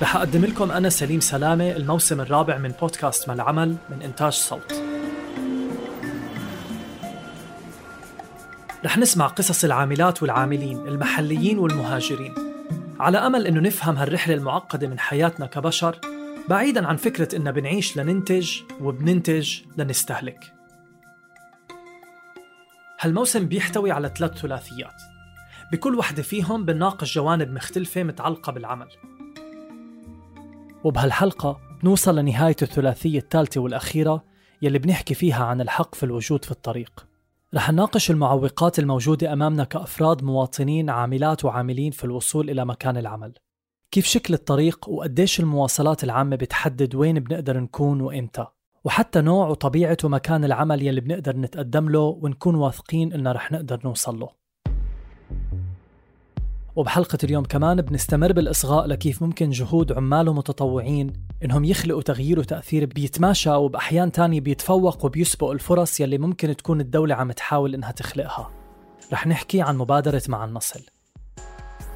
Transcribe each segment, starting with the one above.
رح أقدم لكم أنا سليم سلامة الموسم الرابع من بودكاست ما العمل من إنتاج صوت. رح نسمع قصص العاملات والعاملين المحليين والمهاجرين. على أمل أنه نفهم هالرحلة المعقدة من حياتنا كبشر بعيدا عن فكرة إننا بنعيش لننتج وبننتج لنستهلك. هالموسم بيحتوي على ثلاث ثلاثيات. بكل وحدة فيهم بنناقش جوانب مختلفة متعلقة بالعمل. وبهالحلقة نوصل لنهاية الثلاثية الثالثة والأخيرة يلي بنحكي فيها عن الحق في الوجود في الطريق. رح نناقش المعوقات الموجودة أمامنا كأفراد مواطنين عاملات وعاملين في الوصول إلى مكان العمل. كيف شكل الطريق وقديش المواصلات العامة بتحدد وين بنقدر نكون وإمتى؟ وحتى نوع وطبيعة ومكان العمل يلي بنقدر نتقدم له ونكون واثقين إنه رح نقدر نوصل له. وبحلقة اليوم كمان بنستمر بالإصغاء لكيف ممكن جهود عمال ومتطوعين إنهم يخلقوا تغيير وتأثير بيتماشى وبأحيان تانية بيتفوق وبيسبق الفرص يلي ممكن تكون الدولة عم تحاول إنها تخلقها. رح نحكي عن مبادرة مع النصل.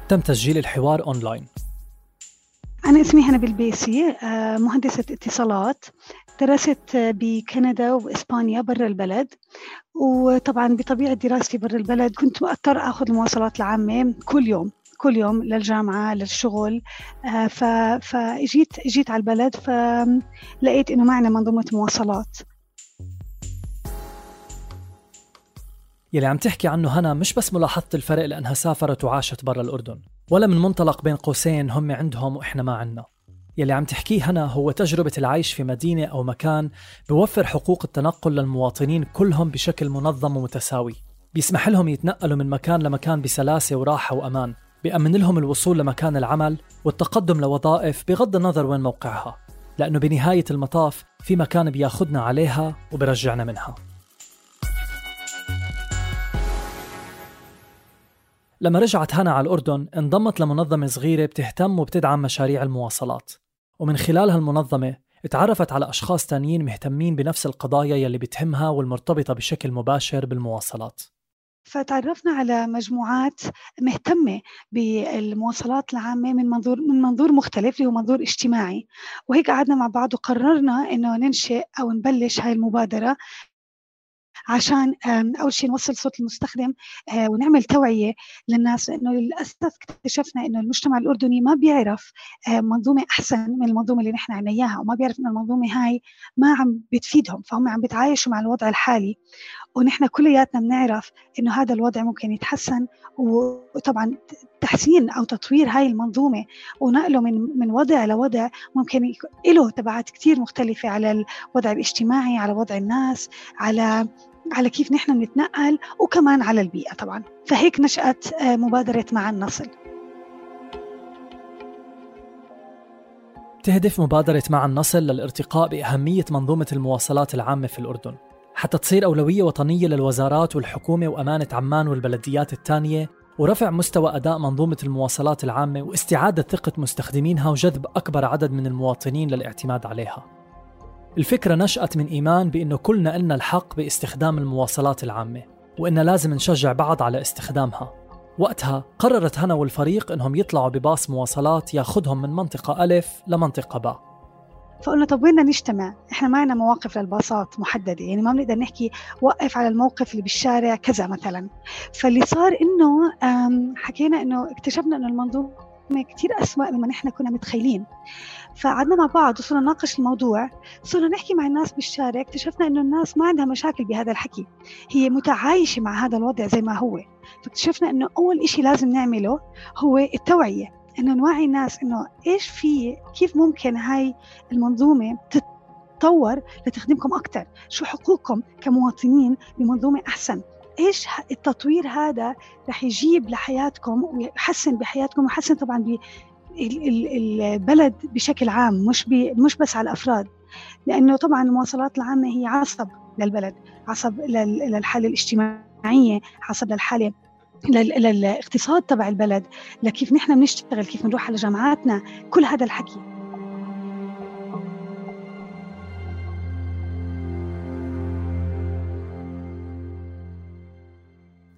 تم تسجيل الحوار أونلاين. أنا اسمي هنا بالبيسي آه، مهندسة اتصالات. درست بكندا وإسبانيا برا البلد وطبعا بطبيعة دراستي برا البلد كنت أضطر أخذ المواصلات العامة كل يوم كل يوم للجامعة للشغل آه، فجيت جيت على البلد فلقيت إنه معنا منظومة مواصلات. يلي عم تحكي عنه هنا مش بس ملاحظة الفرق لأنها سافرت وعاشت برا الأردن ولا من منطلق بين قوسين هم عندهم وإحنا ما عنا يلي عم تحكيه هنا هو تجربة العيش في مدينة أو مكان بوفر حقوق التنقل للمواطنين كلهم بشكل منظم ومتساوي. بيسمح لهم يتنقلوا من مكان لمكان بسلاسة وراحة وأمان. بيأمن لهم الوصول لمكان العمل والتقدم لوظائف بغض النظر وين موقعها. لأنه بنهاية المطاف في مكان بياخدنا عليها وبرجعنا منها. لما رجعت هنا على الأردن انضمت لمنظمة صغيرة بتهتم وبتدعم مشاريع المواصلات. ومن خلال هالمنظمة اتعرفت على أشخاص تانيين مهتمين بنفس القضايا يلي بتهمها والمرتبطة بشكل مباشر بالمواصلات. فتعرفنا على مجموعات مهتمة بالمواصلات العامة من منظور من منظور مختلف اللي هو منظور اجتماعي. وهيك قعدنا مع بعض وقررنا إنه ننشئ أو نبلش هاي المبادرة عشان أول شيء نوصل صوت المستخدم آه، ونعمل توعية للناس إنه للأسف اكتشفنا إنه المجتمع الأردني ما بيعرف آه، منظومة أحسن من المنظومة اللي نحن عنا إياها وما بيعرف انه المنظومة هاي ما عم بتفيدهم فهم عم بيتعايشوا مع الوضع الحالي. ونحن كلياتنا بنعرف إنه هذا الوضع ممكن يتحسن وطبعا تحسين أو تطوير هاي المنظومة ونقله من من وضع لوضع ممكن له تبعات كثير مختلفة على الوضع الاجتماعي على وضع الناس على على كيف نحن نتنقل وكمان على البيئة طبعا. فهيك نشأت آه، مبادرة مع النصل. تهدف مبادرة مع النصل للارتقاء بأهمية منظومة المواصلات العامة في الأردن. حتى تصير أولوية وطنية للوزارات والحكومة وأمانة عمان والبلديات الثانية ورفع مستوى أداء منظومة المواصلات العامة واستعادة ثقة مستخدمينها وجذب أكبر عدد من المواطنين للاعتماد عليها. الفكرة نشأت من إيمان بأنه كلنا إلنا الحق باستخدام المواصلات العامة وإن لازم نشجع بعض على استخدامها وقتها قررت هنا والفريق إنهم يطلعوا بباص مواصلات ياخذهم من منطقة ألف لمنطقة باء فقلنا طب وين نجتمع؟ إحنا ما عندنا مواقف للباصات محددة، يعني ما بنقدر نحكي وقف على الموقف اللي بالشارع كذا مثلا. فاللي صار إنه حكينا إنه اكتشفنا إنه المنظومة كثير أسوأ مما نحن كنا متخيلين. فقعدنا مع بعض وصرنا نناقش الموضوع صرنا نحكي مع الناس بالشارع اكتشفنا إنه الناس ما عندها مشاكل بهذا الحكي. هي متعايشة مع هذا الوضع زي ما هو. فاكتشفنا إنه أول إشي لازم نعمله هو التوعية إنه نوعي الناس إنه إيش في كيف ممكن هاي المنظومة تتطور لتخدمكم أكثر شو حقوقكم كمواطنين بمنظومة أحسن؟ إيش التطوير هذا رح يجيب لحياتكم ويحسن بحياتكم ويحسن طبعا البلد بشكل عام مش مش بس على الأفراد. لأنه طبعا المواصلات العامة هي عصب للبلد عصب للحالة الاجتماعية عصب للحالة للاقتصاد تبع البلد لكيف نحن بنشتغل كيف بنروح على جامعاتنا كل هذا الحكي.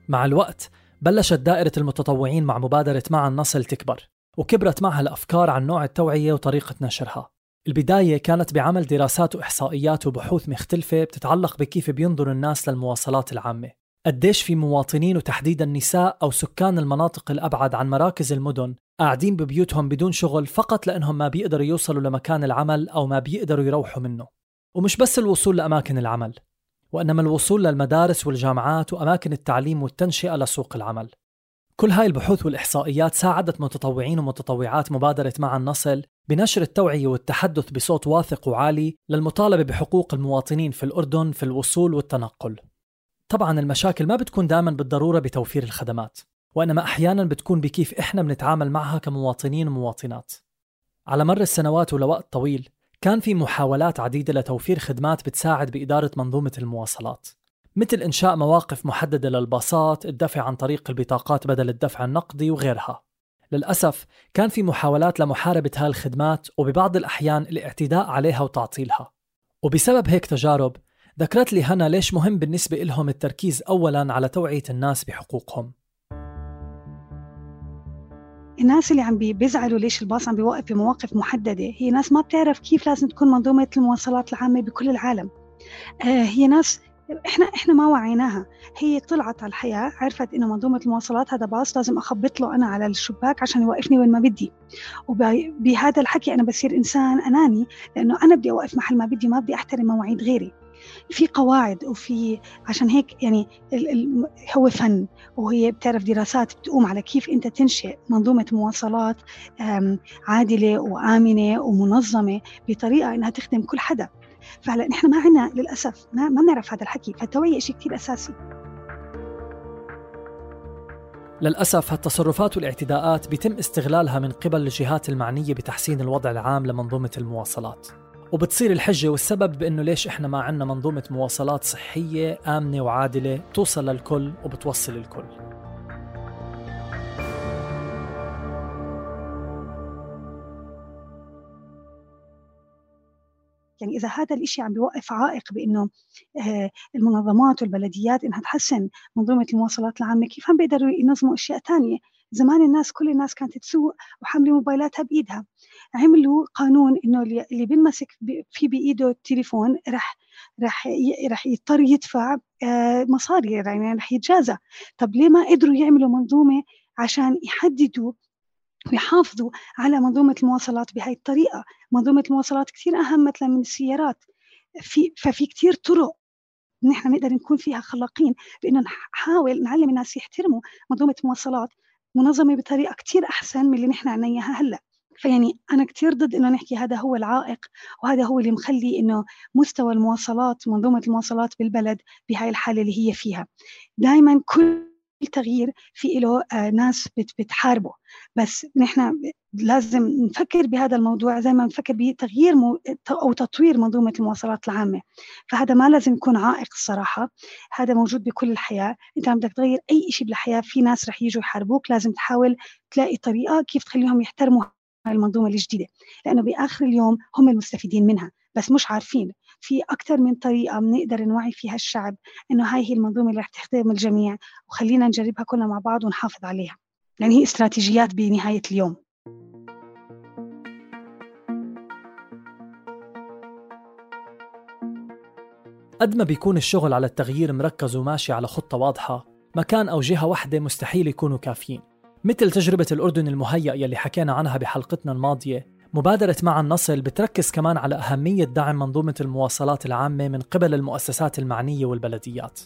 مع الوقت بلشت دائرة المتطوعين مع مبادرة معا نصل تكبر وكبرت معها الأفكار عن نوع التوعية وطريقة نشرها. البداية كانت بعمل دراسات وإحصائيات وبحوث مختلفة بتتعلق بكيف بينظر الناس للمواصلات العامة. قديش في مواطنين وتحديدا نساء أو سكان المناطق الأبعد عن مراكز المدن قاعدين ببيوتهم بدون شغل فقط لأنهم ما بيقدروا يوصلوا لمكان العمل أو ما بيقدروا يروحوا منه. ومش بس الوصول لأماكن العمل وإنما الوصول للمدارس والجامعات وأماكن التعليم والتنشئة لسوق العمل. كل هاي البحوث والإحصائيات ساعدت متطوعين ومتطوعات مبادرة معا النصل بنشر التوعية والتحدث بصوت واثق وعالي للمطالبة بحقوق المواطنين في الأردن في الوصول والتنقل. طبعا المشاكل ما بتكون دائما بالضرورة بتوفير الخدمات وإنما أحيانا بتكون بكيف إحنا بنتعامل معها كمواطنين ومواطنات. على مر السنوات ولوقت طويل كان في محاولات عديدة لتوفير خدمات بتساعد بإدارة منظومة المواصلات مثل إنشاء مواقف محددة للباصات، الدفع عن طريق البطاقات بدل الدفع النقدي وغيرها. للأسف كان في محاولات لمحاربة هاي الخدمات وببعض الأحيان الاعتداء عليها وتعطيلها. وبسبب هيك تجارب ذكرت لي هنا ليش مهم بالنسبة لهم التركيز أولا على توعية الناس بحقوقهم. الناس اللي عم بيزعلوا ليش الباص عم بيوقف بمواقف محددة. هي ناس ما بتعرف كيف لازم تكون منظومة المواصلات العامة بكل العالم. آه هي ناس إحنا إحنا ما وعيناها. هي طلعت على الحياة عرفت إنه منظومة المواصلات هذا باص لازم أخبط له أنا على الشباك عشان يوقفني وين ما بدي. وبهذا الحكي أنا بصير إنسان أناني لأنه أنا بدي أوقف محل ما بدي ما بدي أحترم مواعيد غيري. في قواعد وفي عشان هيك يعني ال ال هو فن وهي بتعرف دراسات بتقوم على كيف أنت تنشئ منظومة مواصلات عادلة وآمنة ومنظمة بطريقة إنها تخدم كل حدا. فهلا نحن ما عندنا للأسف ما, ما بنعرف هذا الحكي فالتوعية شيء كثير أساسي. للأسف هالتصرفات والاعتداءات بيتم استغلالها من قبل الجهات المعنية بتحسين الوضع العام لمنظومة المواصلات. وبتصير الحجة والسبب بأنه ليش إحنا ما عندنا منظومة مواصلات صحية آمنة وعادلة توصل للكل وبتوصل الكل. يعني إذا هذا الإشي عم بيوقف عائق بأنه آه، المنظمات والبلديات إنها تحسن منظومة المواصلات العامة كيف عم بيقدروا ينظموا أشياء تانية؟ زمان الناس كل الناس كانت تسوق وحاملة موبايلاتها بإيدها. عملوا قانون إنه اللي بينمسك في بإيده التليفون رح رح رح يضطر يدفع آه، مصاري يعني رح يتجازى. طب ليه ما قدروا يعملوا منظومة عشان يحددوا ويحافظوا على منظومة المواصلات بهاي الطريقة؟ منظومة المواصلات كثير أهم مثلا من السيارات. في ففي كثير طرق نحن نقدر نكون فيها خلاقين بإنه نحاول نعلم الناس يحترموا منظومة المواصلات. منظمة بطريقة كثير أحسن من اللي نحن عنا هلأ. فيعني أنا كثير ضد إنه نحكي هذا هو العائق وهذا هو اللي مخلي إنه مستوى المواصلات منظومة المواصلات بالبلد بهاي الحالة اللي هي فيها. دائما كل تغيير في له آه، ناس بتحاربه. بس نحن لازم نفكر بهذا الموضوع زي ما نفكر بتغيير أو تطوير منظومة المواصلات العامة. فهذا ما لازم يكون عائق الصراحة. هذا موجود بكل الحياة. أنت عم بدك تغير أي شيء بالحياة في ناس رح يجوا يحاربوك. لازم تحاول تلاقي طريقة كيف تخليهم يحترموا المنظومة الجديدة. لأنه بآخر اليوم هم المستفيدين منها. بس مش عارفين. في أكثر من طريقة بنقدر نوعي فيها الشعب إنه هاي هي المنظومة اللي رح تخدم الجميع وخلينا نجربها كلنا مع بعض ونحافظ عليها. لأن هي استراتيجيات بنهاية اليوم. قد ما بيكون الشغل على التغيير مركز وماشي على خطة واضحة مكان أو جهة واحدة مستحيل يكونوا كافيين. مثل تجربة الأردن المهيأ يلي حكينا عنها بحلقتنا الماضية مبادرة معا نصل بتركز كمان على أهمية دعم منظومة المواصلات العامة من قبل المؤسسات المعنية والبلديات.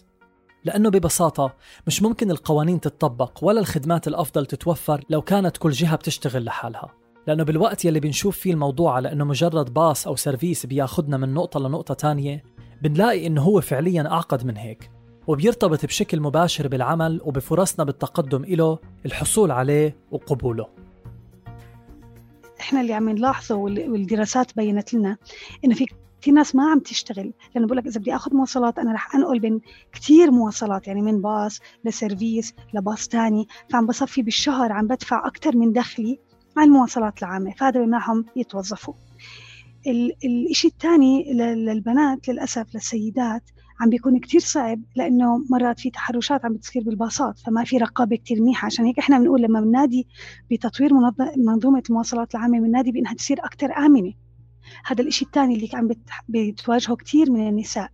لأنه ببساطة مش ممكن القوانين تتطبق ولا الخدمات الأفضل تتوفر لو كانت كل جهة بتشتغل لحالها. لأنه بالوقت يلي بنشوف فيه الموضوع على أنه مجرد باص أو سيرفيس بياخدنا من نقطة لنقطة تانية بنلاقي أنه هو فعليا أعقد من هيك. وبيرتبط بشكل مباشر بالعمل وبفرصنا بالتقدم إله الحصول عليه وقبوله. إحنا اللي عم نلاحظه والدراسات بينت لنا إنه في في ناس ما عم تشتغل. لأنه بقول لك إذا بدي آخذ مواصلات أنا رح أنقل بين كثير مواصلات يعني من باص لسيرفيس لباص ثاني فعم بصفي بالشهر عم بدفع أكثر من دخلي على المواصلات العامة فهذا بمنعهم يتوظفوا. الشيء الثاني للبنات للأسف للسيدات عم بيكون كتير صعب لأنه مرات في تحرشات عم بتصير بالباصات فما في رقابة كتير منيحة. عشان هيك إحنا بنقول لما بننادي بتطوير منظومة المواصلات العامة بننادي بأنها تصير أكثر آمنة. هذا الشيء الثاني اللي عم بتواجهه كثير من النساء.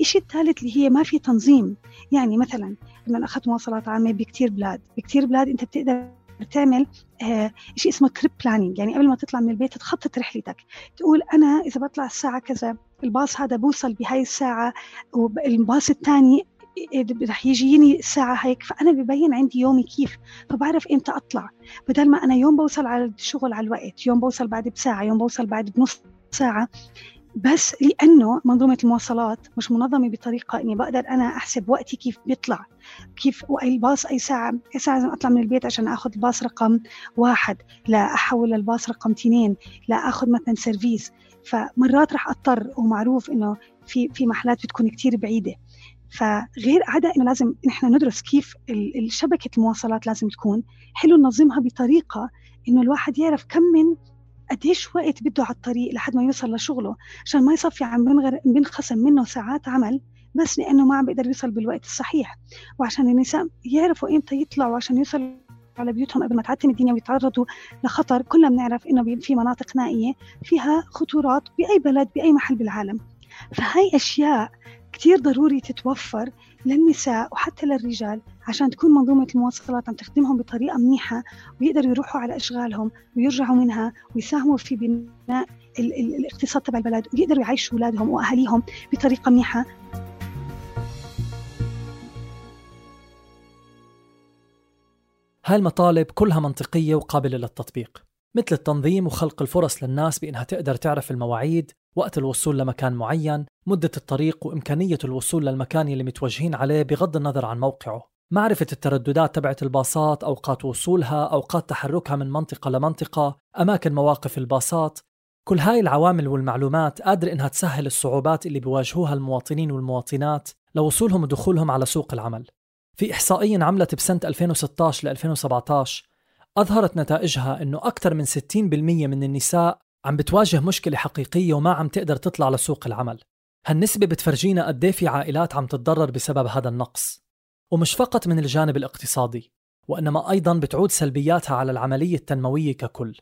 الشيء الثالث اللي هي ما في تنظيم. يعني مثلا لما أخذت مواصلات عامة بكثير بلاد بكثير بلاد أنت بتقدر تعمل آه شيء اسمه trip planning يعني قبل ما تطلع من البيت تخطط رحلتك. تقول أنا إذا بطلع الساعة كذا الباص هذا بوصل بهاي الساعة والباص الثاني رح يجيني الساعة هيك. فأنا ببين عندي يومي كيف. فبعرف إمتى أطلع. بدل ما أنا يوم بوصل على الشغل على الوقت يوم بوصل بعد بساعة يوم بوصل بعد بنص ساعة بس لأنه منظومة المواصلات مش منظمة بطريقة إني بقدر أنا أحسب وقتي كيف بيطلع كيف الباص أي ساعة أي ساعة لازم أطلع من البيت عشان آخذ الباص رقم واحد لا أحول للباص رقم اثنين لا آخذ مثلا سيرفيس. فمرات رح أضطر ومعروف إنه في في محلات بتكون كثير بعيدة. فغير عدا إنه لازم نحن ندرس كيف شبكة المواصلات لازم تكون. حلو ننظمها بطريقة إنه الواحد يعرف كم من قديش وقت بده على الطريق لحد ما يوصل لشغله؟ عشان ما يصفي عم بنخصم منه ساعات عمل بس لأنه ما عم بيقدر يوصل بالوقت الصحيح. وعشان النساء يعرفوا إمتى يطلعوا عشان يوصلوا على بيوتهم قبل ما تعتم الدنيا ويتعرضوا لخطر. كلنا بنعرف إنه في مناطق نائية فيها خطورات بأي بلد بأي محل بالعالم. فهي أشياء كثير ضروري تتوفر للنساء وحتى للرجال. عشان تكون منظومة المواصلات عم تخدمهم بطريقة منيحة ويقدروا يروحوا على أشغالهم ويرجعوا منها ويساهموا في بناء الاقتصاد تبع البلد ويقدروا يعيشوا أولادهم وأهاليهم بطريقة منيحة. هاي المطالب كلها منطقية وقابلة للتطبيق مثل التنظيم وخلق الفرص للناس بإنها تقدر تعرف المواعيد وقت الوصول لمكان معين مدة الطريق وإمكانية الوصول للمكان اللي متوجهين عليه بغض النظر عن موقعه. معرفة الترددات تبعت الباصات أوقات وصولها أوقات تحركها من منطقة لمنطقة أماكن مواقف الباصات. كل هاي العوامل والمعلومات قادرة إنها تسهل الصعوبات اللي بيواجهوها المواطنين والمواطنات لوصولهم ودخولهم على سوق العمل. في إحصائية انعملت بسنة 2016 ل 2017 أظهرت نتائجها أنه أكثر من 60% من النساء عم بتواجه مشكلة حقيقية وما عم تقدر تطلع لسوق العمل. هالنسبة بتفرجينا قد إيه في عائلات عم تتضرر بسبب هذا النقص. ومش فقط من الجانب الاقتصادي وإنما أيضا بتعود سلبياتها على العملية التنموية ككل.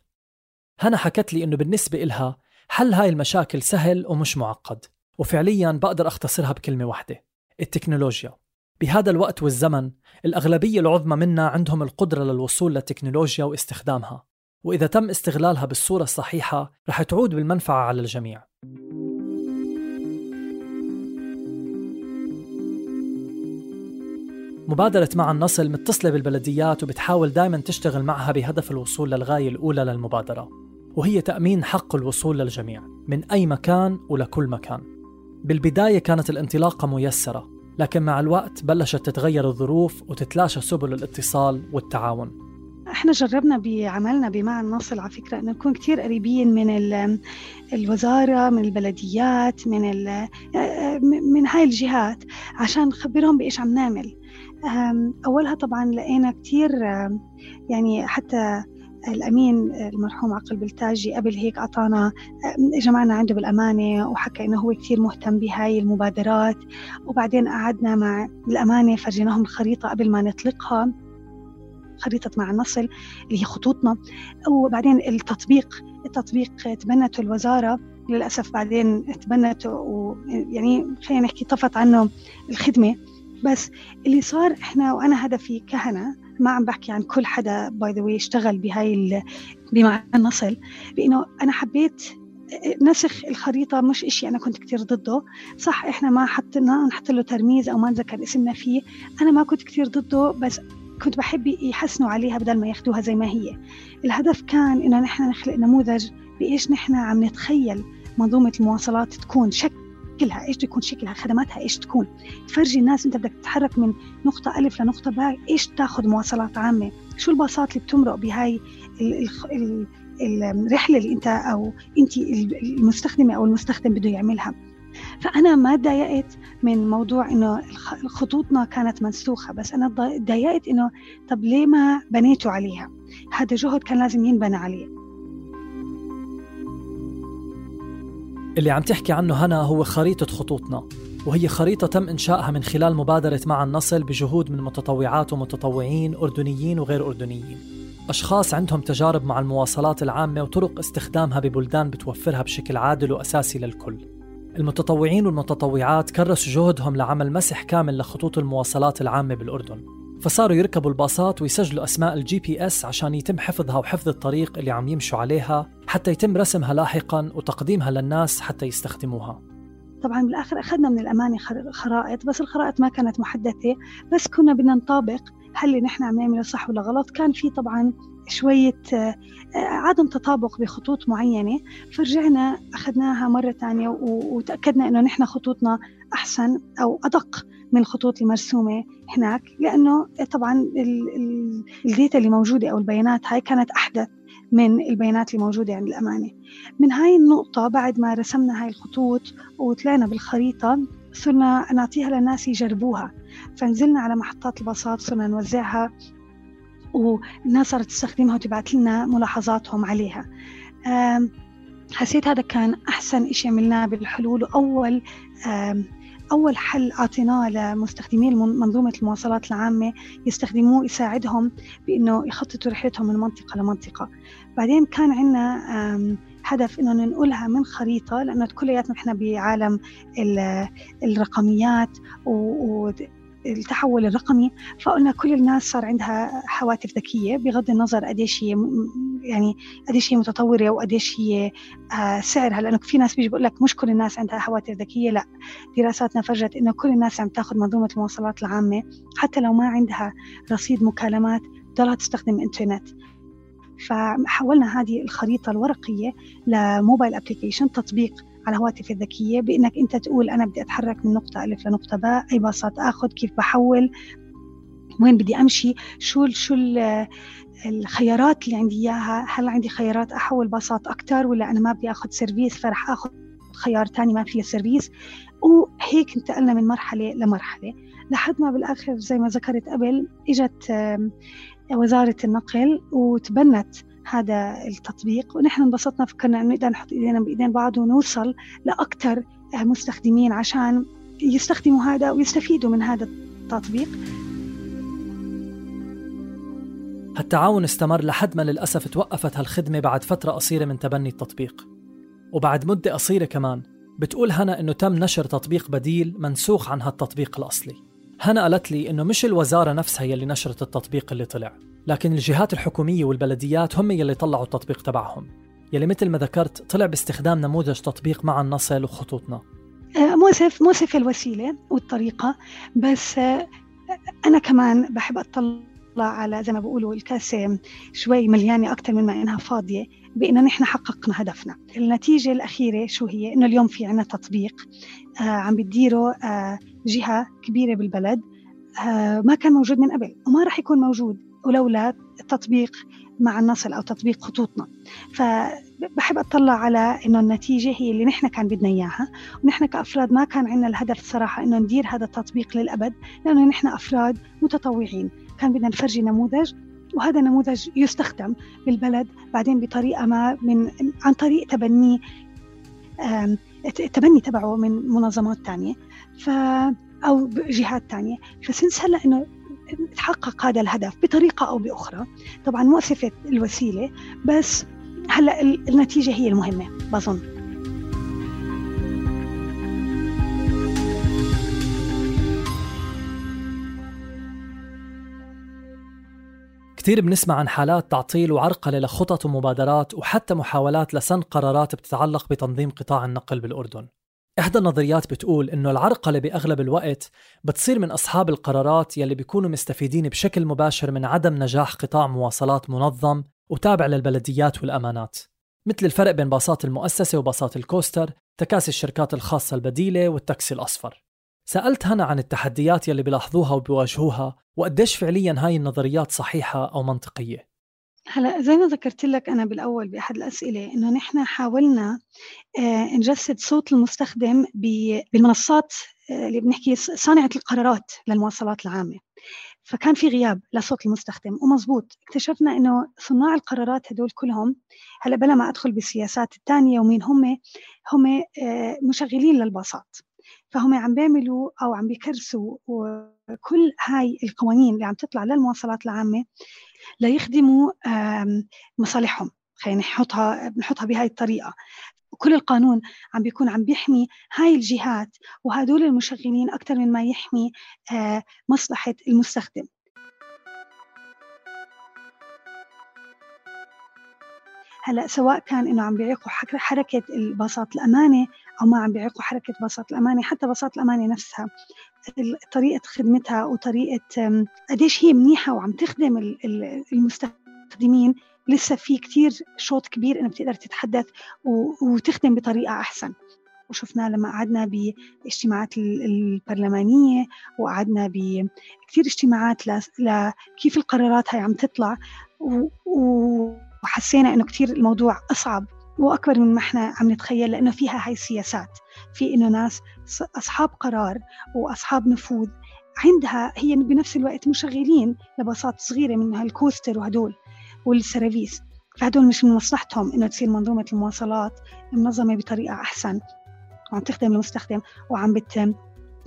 هنا حكت لي إنه بالنسبة إلها حل هاي المشاكل سهل ومش معقد وفعليا بقدر أختصرها بكلمة واحدة التكنولوجيا. بهذا الوقت والزمن الأغلبية العظمى منا عندهم القدرة للوصول للتكنولوجيا واستخدامها وإذا تم استغلالها بالصورة الصحيحة رح تعود بالمنفعة على الجميع. مبادرة مع النصل متصلة بالبلديات وبتحاول دائما تشتغل معها بهدف الوصول للغاية الأولى للمبادرة وهي تأمين حق الوصول للجميع من أي مكان ولكل مكان. بالبداية كانت الانطلاقة ميسرة لكن مع الوقت بلشت تتغير الظروف وتتلاشى سبل الاتصال والتعاون. إحنا جربنا بعملنا بمع النصل على فكرة إنه نكون كثير قريبين من الوزارة من البلديات من من هاي الجهات عشان نخبرهم بإيش عم نعمل. أولها طبعا لقينا كثير يعني حتى الأمين المرحوم عقل بلتاجي قبل هيك أعطانا جمعنا عنده بالأمانة وحكى إنه هو كثير مهتم بهاي المبادرات. وبعدين قعدنا مع الأمانة فرجيناهم الخريطة قبل ما نطلقها خريطة مع النصل اللي هي خطوطنا. وبعدين التطبيق التطبيق تبنته الوزارة للأسف بعدين تبنته ويعني خلينا نحكي طفت عنه الخدمة. بس اللي صار إحنا وأنا هدفي كهنة ما عم بحكي عن كل حدا by the way اشتغل بهاي بمعا نصل بإنه أنا حبيت نسخ الخريطة مش إشي أنا كنت كتير ضده. صح إحنا ما حطينا نحط له ترميز أو ما نذكر اسمنا فيه. أنا ما كنت كتير ضده بس كنت بحب يحسنوا عليها بدل ما ياخذوها زي ما هي. الهدف كان إنه نحن نخلق نموذج بإيش نحن عم نتخيل منظومة المواصلات تكون شكلها إيش تكون؟ شكلها خدماتها إيش تكون؟ تفرجي الناس أنت بدك تتحرك من نقطة ألف لنقطة باء إيش تاخذ مواصلات عامة؟ شو الباصات اللي بتمرق بهاي الرحلة اللي أنت أو أنت المستخدمة أو المستخدم بده يعملها. فأنا ما تضايقت من موضوع إنه خطوطنا كانت منسوخة بس أنا تضايقت إنه طب ليه ما بنيتوا عليها؟ هذا جهد كان لازم ينبنى عليه. اللي عم تحكي عنه هنا هو خريطة خطوطنا وهي خريطة تم إنشائها من خلال مبادرة معا نصل بجهود من متطوعات ومتطوعين أردنيين وغير أردنيين. أشخاص عندهم تجارب مع المواصلات العامة وطرق استخدامها ببلدان بتوفرها بشكل عادل وأساسي للكل. المتطوعين والمتطوعات كرسوا جهدهم لعمل مسح كامل لخطوط المواصلات العامة بالأردن. فصاروا يركبوا الباصات ويسجلوا أسماء ال GPS عشان يتم حفظها وحفظ الطريق اللي عم يمشوا عليها حتى يتم رسمها لاحقا وتقديمها للناس حتى يستخدموها. طبعا بالآخر أخذنا من الأمانة خرائط بس الخرائط ما كانت محدثة بس كنا بدنا نطابق هل اللي نحن عم نعمله صح ولا غلط. كان في طبعا شوية آه، عدم تطابق بخطوط معينة فرجعنا أخذناها مرة ثانية وتأكدنا أنه نحن خطوطنا أحسن أو أدق. من الخطوط المرسومة هناك لأنه طبعا الديتا اللي موجودة أو البيانات هاي كانت أحدث من البيانات اللي موجودة عند الأمانة. من هاي النقطة بعد ما رسمنا هاي الخطوط وطلعنا بالخريطة صرنا نعطيها للناس يجربوها. فنزلنا على محطات الباصات صرنا نوزعها والناس صارت تستخدمها وتبعت لنا ملاحظاتهم عليها. حسيت هذا كان أحسن إشي عملناه بالحلول. وأول أول حل أعطيناه لمستخدمين منظومة المواصلات العامة يستخدموه يساعدهم بأنه يخططوا رحلتهم من منطقة لمنطقة. بعدين كان عندنا هدف إنه ننقلها من خريطة لأنه كلياتنا إحنا بعالم الرقميات التحول الرقمي فقلنا كل الناس صار عندها هواتف ذكية بغض النظر قديش هي يعني قديش هي متطورة وقديش هي آه، سعرها لأنه في ناس بيجي بقول لك مش كل الناس عندها هواتف ذكية لأ دراساتنا فرجت إنه كل الناس عم تأخذ منظومة المواصلات العامة حتى لو ما عندها رصيد مكالمات ضلها تستخدم إنترنت. فحولنا هذه الخريطة الورقية ل mobile application تطبيق على الهواتف الذكية بإنك أنت تقول أنا بدي أتحرك من نقطة ألف لنقطة باء أي باصات أخذ كيف بحول وين بدي أمشي شو شو الخيارات اللي عندي إياها هل عندي خيارات أحول باصات أكثر ولا أنا ما بدي أخذ سيرفيس فرح أخذ خيار تاني ما فيه سيرفيس؟ وهيك انتقلنا من مرحلة لمرحلة. لحد ما بالآخر زي ما ذكرت قبل إجت وزارة النقل وتبنت هذا التطبيق ونحن انبسطنا فكرنا إنه نقدر نحط إيدينا بإيدين بعض ونوصل لأكثر مستخدمين عشان يستخدموا هذا ويستفيدوا من هذا التطبيق. هالتعاون استمر لحد ما للأسف توقفت هالخدمة بعد فترة قصيرة من تبني التطبيق. وبعد مدة قصيرة كمان بتقول هنا إنه تم نشر تطبيق بديل منسوخ عن هالتطبيق الأصلي. هنا قالت لي إنه مش الوزارة نفسها يلي نشرت التطبيق اللي طلع. لكن الجهات الحكومية والبلديات هم يلي طلعوا التطبيق تبعهم. يلي مثل ما ذكرت طلع باستخدام نموذج تطبيق مع النصل وخطوطنا. آه، موسف موسف الوسيلة والطريقة بس آه، أنا كمان بحب أطلع على زي ما بقولوا الكاسة شوي مليانة أكثر من ما إنها فاضية بأن نحن حققنا هدفنا. النتيجة الأخيرة شو هي؟ إنه اليوم في عنا تطبيق آه عم بتديره جهة كبيرة بالبلد ما كان موجود من قبل وما راح يكون موجود. ولولا التطبيق مع النصل أو تطبيق خطوطنا. فبحب أطلع على إنه النتيجة هي اللي نحن كان بدنا إياها ونحن كأفراد ما كان عندنا الهدف الصراحة إنه ندير هذا التطبيق للأبد لأنه نحن أفراد متطوعين. كان بدنا نفرجي نموذج وهذا نموذج يستخدم بالبلد بعدين بطريقة ما من عن طريق تبني التبني تبعه من منظمات تانية ف أو جهات تانية. فسنس هلا إنه تحقق هذا الهدف بطريقة أو بأخرى طبعا مؤسفة الوسيلة بس هلأ النتيجة هي المهمة بظن. كثير بنسمع عن حالات تعطيل وعرقلة لخطط ومبادرات وحتى محاولات لسن قرارات بتتعلق بتنظيم قطاع النقل بالأردن. إحدى النظريات بتقول إنه العرقلة بأغلب الوقت بتصير من أصحاب القرارات يلي بيكونوا مستفيدين بشكل مباشر من عدم نجاح قطاع مواصلات منظم وتابع للبلديات والأمانات. مثل الفرق بين باصات المؤسسة وباصات الكوستر تكاسي الشركات الخاصة البديلة والتاكسي الأصفر. سألت هنا عن التحديات يلي بيلاحظوها وبيواجهوها وقديش فعليا هاي النظريات صحيحة أو منطقية؟ هلا زي ما ذكرت لك أنا بالأول بأحد الأسئلة إنه نحن حاولنا آه، نجسد صوت المستخدم بالمنصات آه، اللي بنحكي صانعة القرارات للمواصلات العامة. فكان في غياب لصوت المستخدم ومزبوط اكتشفنا إنه صناع القرارات هدول كلهم هلا بلا ما أدخل بالسياسات الثانية ومين هم هم آه، مشغلين للباصات. فهم عم بيعملوا أو عم بيكرسوا كل هاي القوانين اللي عم تطلع للمواصلات العامة ليخدموا مصالحهم. خلينا نحطها نحطها بهاي الطريقة. كل القانون عم بيكون عم بيحمي هاي الجهات وهدول المشغلين أكثر من ما يحمي آه، مصلحة المستخدم. هلا سواء كان إنه عم بيعيقوا حركة الباصات الأمانة أو ما عم بيعيقوا حركة باصات الأمانة حتى باصات الأمانة نفسها. طريقة خدمتها وطريقة قديش هي منيحة وعم تخدم المستخدمين لسه في كتير شوط كبير إنه بتقدر تتحدث وتخدم بطريقة أحسن. وشفنا لما قعدنا باجتماعات البرلمانية وقعدنا بكثير اجتماعات لكيف القرارات هاي عم تطلع وحسينا إنه كثير الموضوع أصعب وأكبر من ما إحنا عم نتخيل لأنه فيها هاي السياسات. في إنه ناس أصحاب قرار وأصحاب نفوذ عندها هي بنفس الوقت مشغلين لباصات صغيرة من هالكوستر وهدول والسيرفيس فهدول مش من مصلحتهم إنه تصير منظومة المواصلات منظمة بطريقة أحسن. وعم تخدم المستخدم وعم بت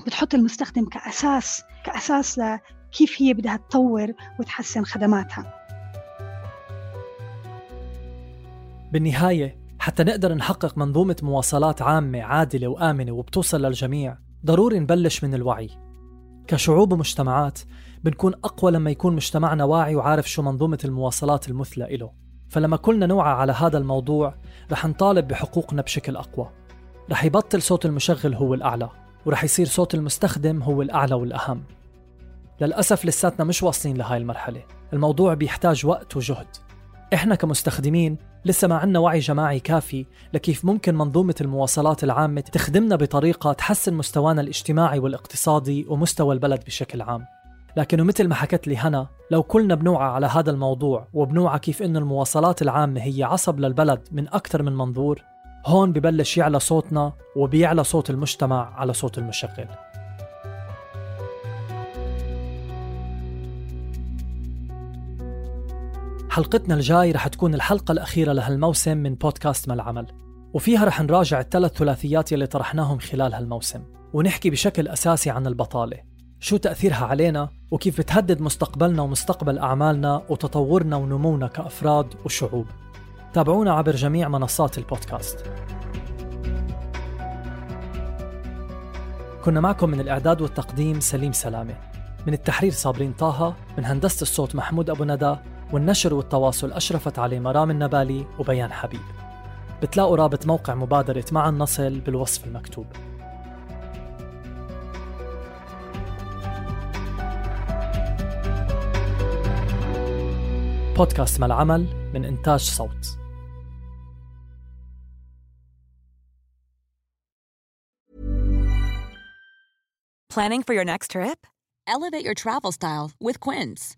بتحط المستخدم كأساس كأساس لكيف هي بدها تطور وتحسن خدماتها. بالنهاية حتى نقدر نحقق منظومة مواصلات عامة عادلة وآمنة وبتوصل للجميع ضروري نبلش من الوعي. كشعوب ومجتمعات بنكون أقوى لما يكون مجتمعنا واعي وعارف شو منظومة المواصلات المثلى إله. فلما كلنا نوعى على هذا الموضوع رح نطالب بحقوقنا بشكل أقوى. رح يبطل صوت المشغل هو الأعلى ورح يصير صوت المستخدم هو الأعلى والأهم. للأسف لساتنا مش واصلين لهاي المرحلة. الموضوع بيحتاج وقت وجهد. إحنا كمستخدمين لسه ما عندنا وعي جماعي كافي لكيف ممكن منظومة المواصلات العامة تخدمنا بطريقة تحسن مستوانا الاجتماعي والاقتصادي ومستوى البلد بشكل عام. لكنه مثل ما حكت لي هنا لو كلنا بنوعى على هذا الموضوع وبنوعى كيف انه المواصلات العامة هي عصب للبلد من أكثر من منظور هون ببلش يعلى صوتنا وبيعلى صوت المجتمع على صوت المشغل. حلقتنا الجاي رح تكون الحلقة الأخيرة لهالموسم من بودكاست ما العمل. وفيها رح نراجع الثلاث ثلاثيات يلي طرحناهم خلال هالموسم. ونحكي بشكل أساسي عن البطالة. شو تأثيرها علينا؟ وكيف بتهدد مستقبلنا ومستقبل أعمالنا وتطورنا ونمونا كأفراد وشعوب. تابعونا عبر جميع منصات البودكاست. كنا معكم من الإعداد والتقديم سليم سلامة. من التحرير صابرين طه من هندسة الصوت محمود أبو ندى والنشر والتواصل أشرفت عليه مرام النبالي وبيان حبيب بتلاقوا رابط موقع مبادرة مع النصل بالوصف المكتوب بودكاست مع العمل من إنتاج صوت Planning for your next trip? Elevate your travel style with Quince.